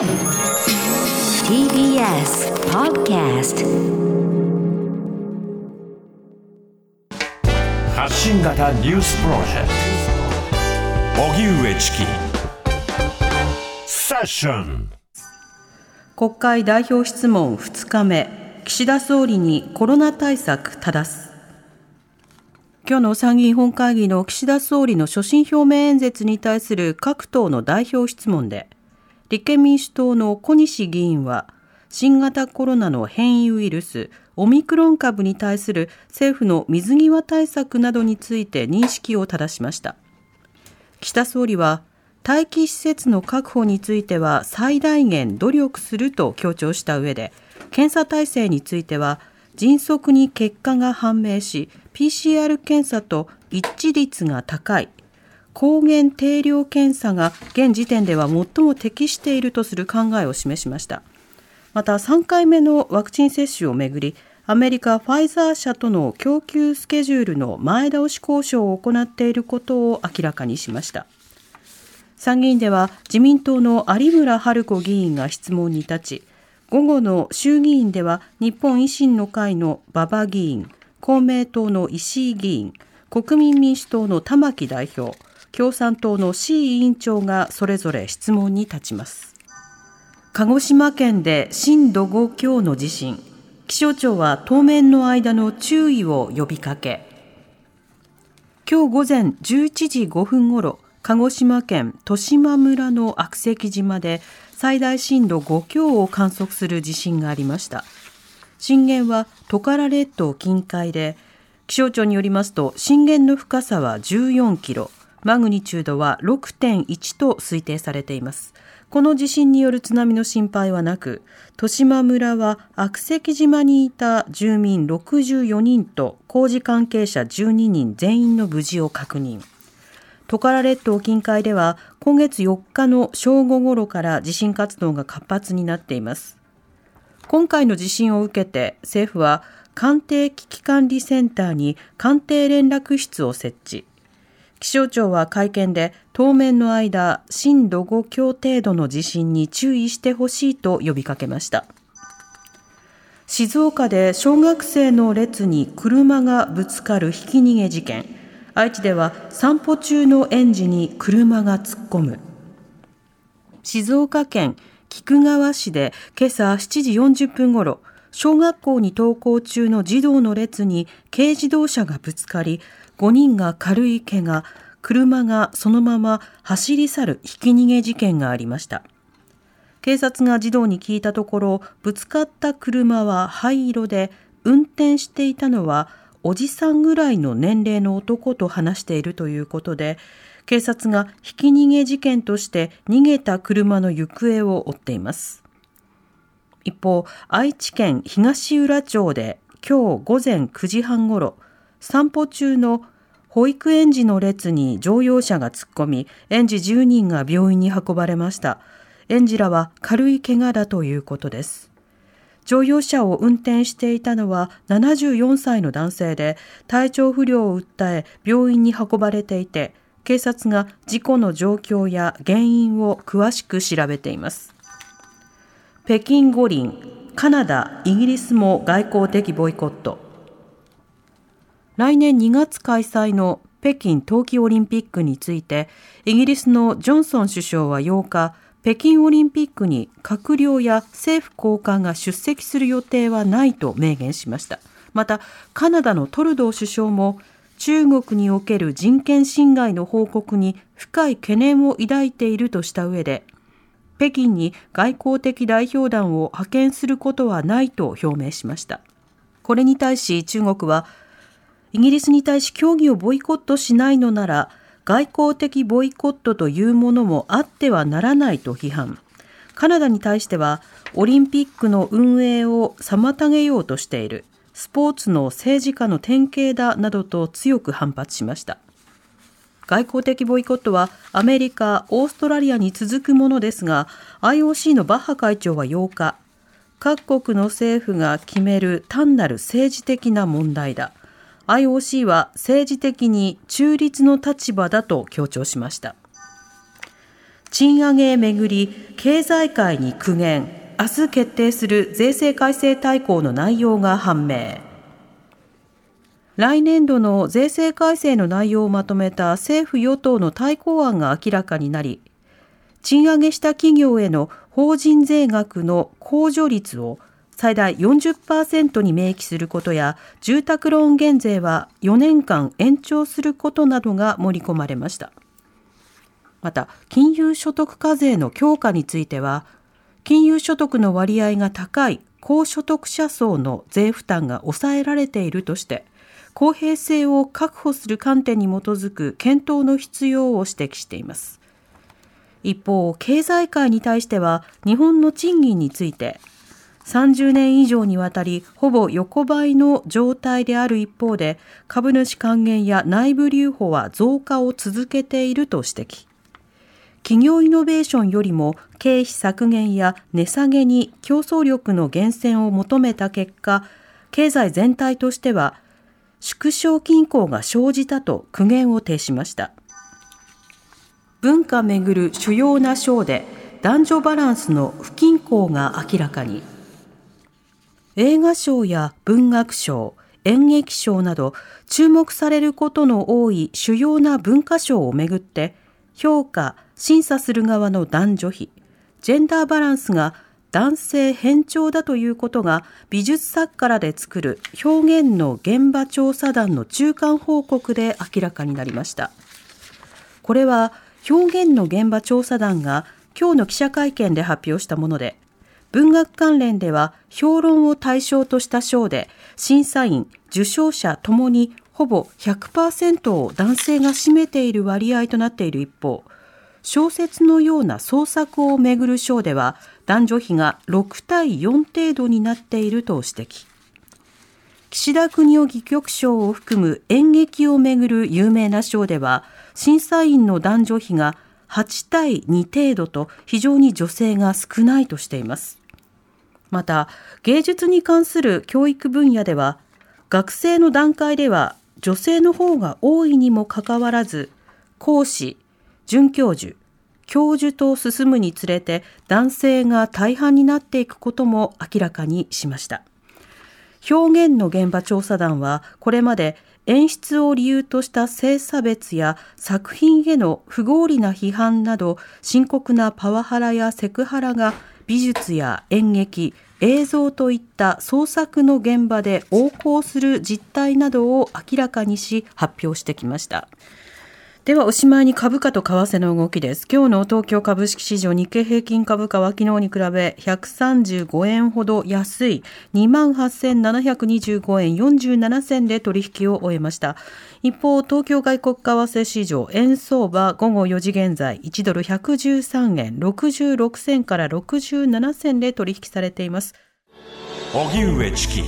TBS Podcast 発信型ニュースプロジェクト。荻上チキ。セッション。国会代表質問2日目。岸田総理にコロナ対策正す。今日の参議院本会議の岸田総理の所信表明演説に対する各党の代表質問で立憲民主党の小西議員は新型コロナの変異ウイルスオミクロン株に対する政府の水際対策などについて認識を正しました。岸田総理は待機施設の確保については最大限努力すると強調した上で検査体制については迅速に結果が判明し PCR 検査と一致率が高い抗原定量検査が現時点では最も適しているとする考えを示しました。また3回目のワクチン接種をめぐりアメリカファイザー社との供給スケジュールの前倒し交渉を行っていることを明らかにしました。参議院では自民党の有村春子議員が質問に立ち午後の衆議院では日本維新の会の馬場議員公明党の石井議員国民民主党の玉木代表共産党の C 委員長がそれぞれ質問に立ちます。鹿児島県で震度5強の地震。気象庁は当面の間の注意を呼びかけ。今日午前11時5分ごろ鹿児島県十島村の悪石島で最大震度5強を観測する地震がありました。震源はトカラ列島近海で気象庁によりますと震源の深さは14キロ。マグニチュードは6.1と推定されています。この地震による津波の心配はなく、十島村は悪石島にいた住民64人と工事関係者12人全員の無事を確認。トカラ列島近海では今月4日の正午ごろから地震活動が活発になっています。今回の地震を受けて政府は官邸危機管理センターに官邸連絡室を設置。気象庁は会見で当面の間震度5強程度の地震に注意してほしいと呼びかけました。静岡で小学生の列に車がぶつかるひき逃げ事件。愛知では散歩中の園児に車が突っ込む。静岡県菊川市で今朝7時40分ごろ小学校に登校中の児童の列に軽自動車がぶつかり5人が軽い怪我、車がそのまま走り去るひき逃げ事件がありました。警察が児童に聞いたところ、ぶつかった車は灰色で、運転していたのはおじさんぐらいの年齢の男と話しているということで、警察がひき逃げ事件として逃げた車の行方を追っています。一方、愛知県東浦町で今日午前9時半ごろ、散歩中の保育園児の列に乗用車が突っ込み、園児10人が病院に運ばれました。園児らは軽い怪我だということです。乗用車を運転していたのは74歳の男性で、体調不良を訴え病院に運ばれていて、警察が事故の状況や原因を詳しく調べています。北京五輪、カナダ、イギリスも外交的ボイコット。来年2月開催の北京冬季オリンピックについて、イギリスのジョンソン首相は8日、北京オリンピックに閣僚や政府高官が出席する予定はないと明言しました。また、カナダのトルドー首相も、中国における人権侵害の報告に深い懸念を抱いているとした上で、北京に外交的代表団を派遣することはないと表明しました。これに対し中国はイギリスに対し協議をボイコットしないのなら外交的ボイコットというものもあってはならないと批判。カナダに対してはオリンピックの運営を妨げようとしている。スポーツの政治家の典型だなどと強く反発しました。外交的ボイコットはアメリカ、オーストラリアに続くものですが IOC のバッハ会長は8日各国の政府が決める単なる政治的な問題だ。IOC は政治的に中立の立場だと強調しました。賃上げめぐり経済界に苦言明日決定する税制改正大綱の内容が判明。来年度の税制改正の内容をまとめた政府与党の対抗案が明らかになり賃上げした企業への法人税額の控除率を最大40%に明記することや住宅ローン減税は4年間延長することなどが盛り込まれました。また金融所得課税の強化については金融所得の割合が高い高所得者層の税負担が抑えられているとして公平性を確保する観点に基づく検討の必要を指摘しています。一方経済界に対しては日本の賃金について30年以上にわたりほぼ横ばいの状態である一方で株主還元や内部留保は増加を続けていると指摘企業イノベーションよりも経費削減や値下げに競争力の源泉を求めた結果、経済全体としては縮小均衡が生じたと苦言を呈しました。文化めぐる主要な章で男女バランスの不均衡が明らかに。映画賞や文学賞、演劇賞など注目されることの多い主要な文化賞をめぐって評価、審査する側の男女比、ジェンダーバランスが男性偏重だということが美術作家らで作る表現の現場調査団の中間報告で明らかになりました。これは表現の現場調査団が今日の記者会見で発表したもので、文学関連では評論を対象とした賞で審査員、受賞者ともにほぼ100%を男性が占めている割合となっている一方、小説のような創作をめぐる賞では男女比が6対4程度になっていると指摘。岸田国夫戯曲賞を含む演劇をめぐる有名な賞では審査員の男女比が8対2程度と非常に女性が少ないとしています。また芸術に関する教育分野では学生の段階では女性の方が多いにもかかわらず講師准教授、教授と進むにつれて男性が大半になっていくことも明らかにしました。表現の現場調査団はこれまで演出を理由とした性差別や作品への不合理な批判など深刻なパワハラやセクハラが美術や演劇、映像といった創作の現場で横行する実態などを明らかにし発表してきました。ではおしまいに株価と為替の動きです。今日の東京株式市場日経平均株価は昨日に比べ135円ほど安い28,725円47銭で取引を終えました。一方、東京外国為替市場円相場午後4時現在1ドル113円66銭から67銭で取引されています。荻上チキ